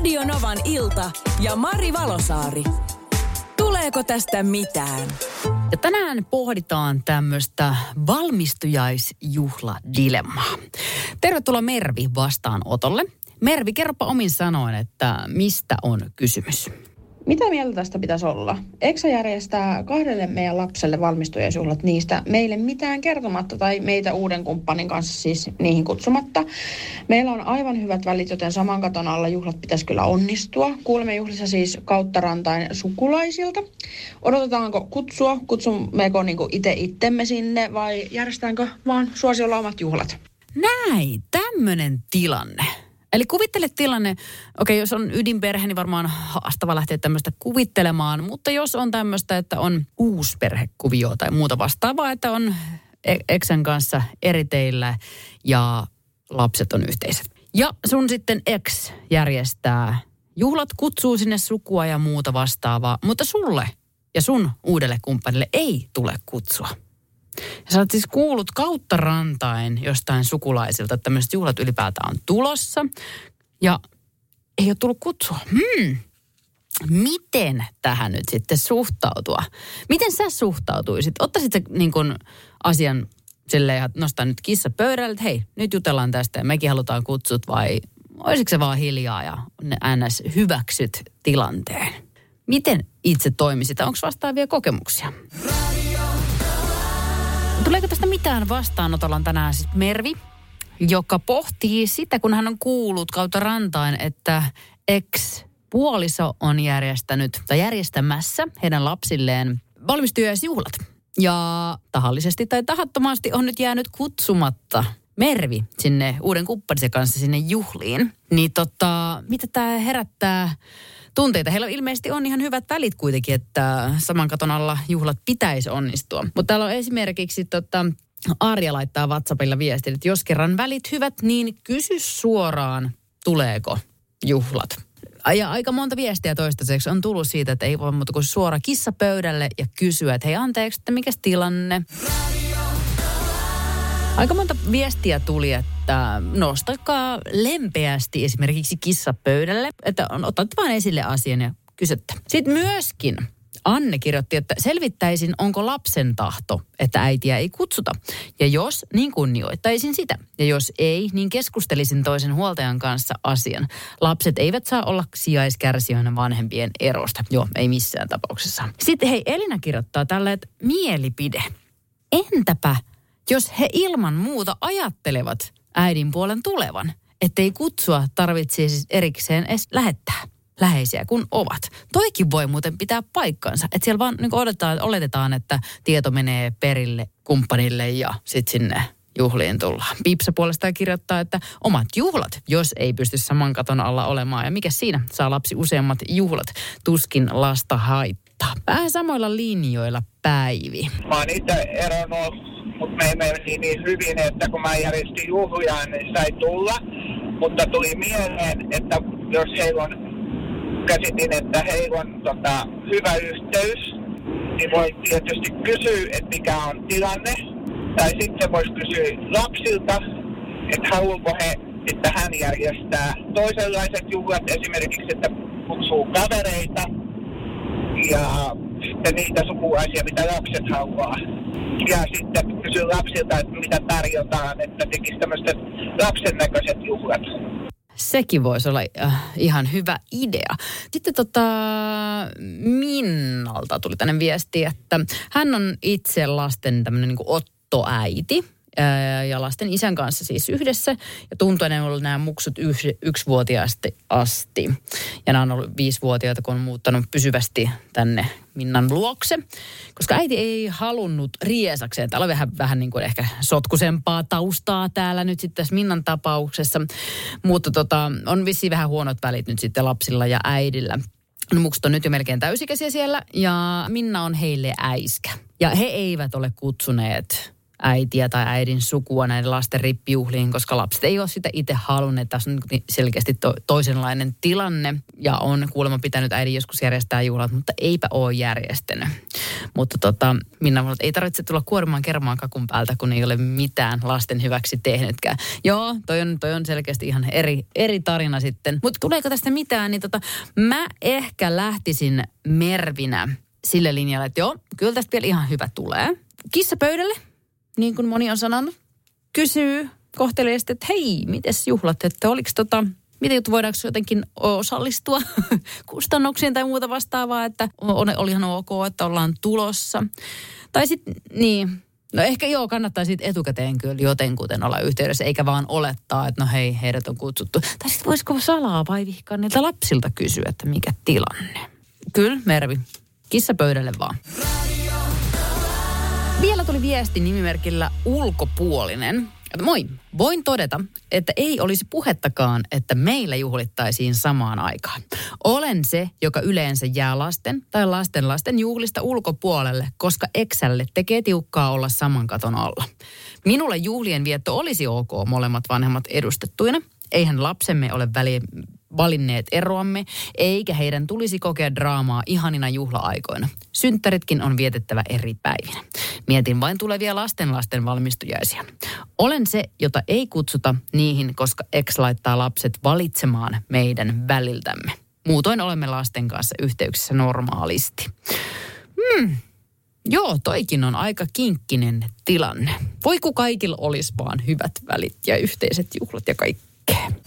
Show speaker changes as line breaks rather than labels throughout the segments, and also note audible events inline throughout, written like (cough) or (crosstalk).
Radio Novan ilta ja Mari Valosaari. Tuleeko tästä mitään?
Ja tänään pohditaan tämmöistä valmistujaisjuhladilemmaa. Tervetuloa Mervi vastaanotolle. Mervi, kerropa omin sanoin, että mistä on kysymys?
Mitä mieltä tästä pitäisi olla? Eksä järjestää kahdelle meidän lapselle valmistujaisuulat niistä meille mitään kertomatta tai meitä uuden kumppanin kanssa siis niihin kutsumatta. Meillä on aivan hyvät välit, joten saman katon alla juhlat pitäisi kyllä onnistua. Kuulemme juhlissa siis kautta rantain sukulaisilta. Odotetaanko kutsua? Kutsummeko niinku itse itsemme sinne vai järjestetäänkö vaan suosiolla omat juhlat?
Näin, tämmöinen tilanne. Eli kuvittele tilanne, okei okay, jos on ydinperhe, niin varmaan haastava lähteä tämmöistä kuvittelemaan, mutta jos on tämmöistä, että on uusperhekuvio tai muuta vastaavaa, että on e- eksän kanssa eri teillä ja lapset on yhteiset. Ja sun sitten ex järjestää juhlat, kutsuu sinne sukua ja muuta vastaavaa, mutta sulle ja sun uudelle kumppanille ei tule kutsua. Ja sä oot siis kuullut kautta rantain jostain sukulaisilta, että tämmöiset juhlat ylipäätään on tulossa. Ja ei ole tullut kutsua. Hmm. Miten tähän nyt sitten suhtautua? Miten sä suhtautuisit? Ottaisit sä niin kun asian silleen ja nostaa nyt kissa pöydälle, että hei, nyt jutellaan tästä ja mekin halutaan kutsut vai olisiko se vaan hiljaa ja ns. hyväksyt tilanteen? Miten itse toimisit? Onko vastaavia kokemuksia? Tuleeko tästä mitään vastaanotolla on tänään siis Mervi, joka pohtii sitä, kun hän on kuullut kautta rantain, että ex-puoliso on järjestänyt tai järjestämässä heidän lapsilleen valmistujaisjuhlat. Ja tahallisesti tai tahattomasti on nyt jäänyt kutsumatta Mervi sinne uuden kumppanisen kanssa sinne juhliin. Niin tota, mitä tämä herättää tunteita. Heillä ilmeisesti on ihan hyvät välit kuitenkin, että saman katon alla juhlat pitäisi onnistua. Mutta täällä on esimerkiksi tota, Arja laittaa WhatsAppilla viestin, että jos kerran välit hyvät, niin kysy suoraan, tuleeko juhlat. Ja aika monta viestiä toistaiseksi on tullut siitä, että ei voi muuta kuin suora kissa pöydälle ja kysyä, että hei anteeksi, että mikä tilanne. Aika monta viestiä tuli, että nostakaa lempeästi esimerkiksi kissa pöydälle, että on, otat vain esille asian ja kysyttä. Sitten myöskin Anne kirjoitti, että selvittäisin, onko lapsen tahto, että äitiä ei kutsuta. Ja jos, niin kunnioittaisin sitä. Ja jos ei, niin keskustelisin toisen huoltajan kanssa asian. Lapset eivät saa olla sijaiskärsijöinä vanhempien erosta. Joo, ei missään tapauksessa. Sitten hei, Elina kirjoittaa tällä, että mielipide. Entäpä jos he ilman muuta ajattelevat äidin puolen tulevan, ettei kutsua tarvitsisi erikseen edes lähettää läheisiä kun ovat. Toikin voi muuten pitää paikkansa. Että siellä vaan niin odotetaan, oletetaan, että tieto menee perille kumppanille ja sitten sinne juhliin tullaan. Pipsa puolestaan kirjoittaa, että omat juhlat, jos ei pysty saman katon alla olemaan. Ja mikä siinä? Saa lapsi useammat juhlat. Tuskin lasta haittaa. Vähän samoilla linjoilla Päivi.
Mä oon itse eronnut mutta me meni niin hyvin, että kun mä järjestin juhlia, niin sai tulla. Mutta tuli mieleen, että jos heillä on, käsitin, että heillä on tota, hyvä yhteys, niin voi tietysti kysyä, että mikä on tilanne. Tai sitten voisi kysyä lapsilta, että haluaako he, että hän järjestää toisenlaiset juhlat, esimerkiksi, että kutsuu kavereita ja sitten niitä sukulaisia, mitä lapset haluaa ja sitten kysyä lapsilta, että mitä tarjotaan, että tekisi tämmöiset lapsen näköiset juhlat.
Sekin voisi olla äh, ihan hyvä idea. Sitten tota, Minnalta tuli tänne viesti, että hän on itse lasten tämmöinen niin ottoäiti ja lasten isän kanssa siis yhdessä. Ja ne on ollut nämä muksut yksi, yksivuotiaasti asti. Ja nämä on ollut viisivuotiaita, kun on muuttanut pysyvästi tänne Minnan luokse. Koska äiti ei halunnut riesakseen. Täällä on vähän, vähän niin kuin ehkä sotkusempaa taustaa täällä nyt sitten tässä Minnan tapauksessa. Mutta tota, on vissiin vähän huonot välit nyt sitten lapsilla ja äidillä. No, mukset on nyt jo melkein täysikäisiä siellä ja Minna on heille äiskä. Ja he eivät ole kutsuneet äitiä tai äidin sukua näiden lasten rippijuhliin, koska lapset ei ole sitä itse halunneet. Tässä on selkeästi to- toisenlainen tilanne ja on kuulemma pitänyt äidin joskus järjestää juhlat, mutta eipä ole järjestänyt. Mutta tota, Minna, ei tarvitse tulla kuorimaan kermaan kakun päältä, kun ei ole mitään lasten hyväksi tehnytkään. Joo, toi on, toi on selkeästi ihan eri, eri tarina sitten. Mutta tuleeko tästä mitään, niin tota, mä ehkä lähtisin Mervinä sille linjalle, että joo, kyllä tästä vielä ihan hyvä tulee. Kissa pöydälle, niin kuin moni on sanonut, kysyy kohteliaasti, että hei, mites juhlat, että oliko tota, miten juttu, voidaanko jotenkin osallistua (laughs) kustannuksiin tai muuta vastaavaa, että on, oli ihan ok, että ollaan tulossa. Tai sitten, niin, No ehkä joo, kannattaa sitten etukäteen kyllä jotenkuten olla yhteydessä, eikä vaan olettaa, että no hei, heidät on kutsuttu. Tai sitten voisiko salaa vai vihkaa niiltä lapsilta kysyä, että mikä tilanne. Kyllä, Mervi. Kissa pöydälle vaan. Tuli viesti nimimerkillä ulkopuolinen. Moi, voin todeta, että ei olisi puhettakaan, että meillä juhlittaisiin samaan aikaan. Olen se, joka yleensä jää lasten tai lasten lasten juhlista ulkopuolelle, koska Exälle tekee tiukkaa olla saman katon alla. Minulle juhlien vietto olisi ok molemmat vanhemmat edustettuina. Eihän lapsemme ole väliä valinneet eroamme, eikä heidän tulisi kokea draamaa ihanina juhla-aikoina. Synttäritkin on vietettävä eri päivinä. Mietin vain tulevia lastenlasten valmistujaisia. Olen se, jota ei kutsuta niihin, koska ex laittaa lapset valitsemaan meidän väliltämme. Muutoin olemme lasten kanssa yhteyksissä normaalisti. Hmm. Joo, toikin on aika kinkkinen tilanne. Voi kun kaikilla olisi vaan hyvät välit ja yhteiset juhlat ja kaikkea.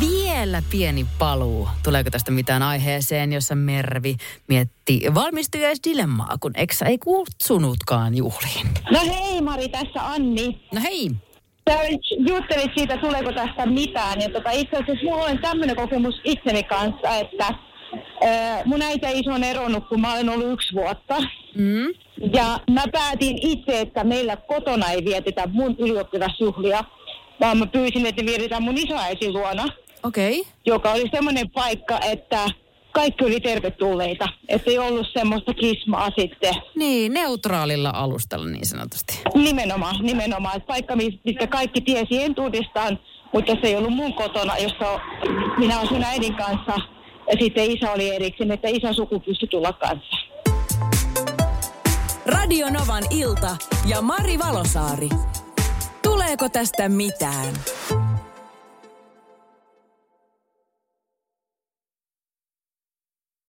Vielä pieni paluu. Tuleeko tästä mitään aiheeseen, jossa Mervi mietti valmistujaisdilemmaa, kun Eksä ei kutsunutkaan juhliin?
No hei Mari, tässä Anni.
No hei.
Sä juttelit siitä, tuleeko tästä mitään. Ja tota, itse asiassa mulla on tämmöinen kokemus itseni kanssa, että mun äiti ja iso on eronnut, kun mä olen ollut yksi vuotta.
Mm.
Ja mä päätin itse, että meillä kotona ei vietetä mun ylioppilasjuhlia, vaan mä pyysin, että vietetään mun isoäitin luona,
Okei. Okay.
joka oli semmoinen paikka, että kaikki oli tervetulleita. Että ei ollut semmoista kismaa sitten.
Niin, neutraalilla alustalla niin sanotusti.
Nimenomaan, nimenomaan. Että paikka, mistä kaikki tiesi entuudestaan, mutta se ei ollut mun kotona, jossa minä asun äidin kanssa. Ja sitten isä oli erikseen, että isä suku pystyi tulla kanssa.
Radio Novan ilta ja Mari Valosaari. Tuleeko tästä mitään?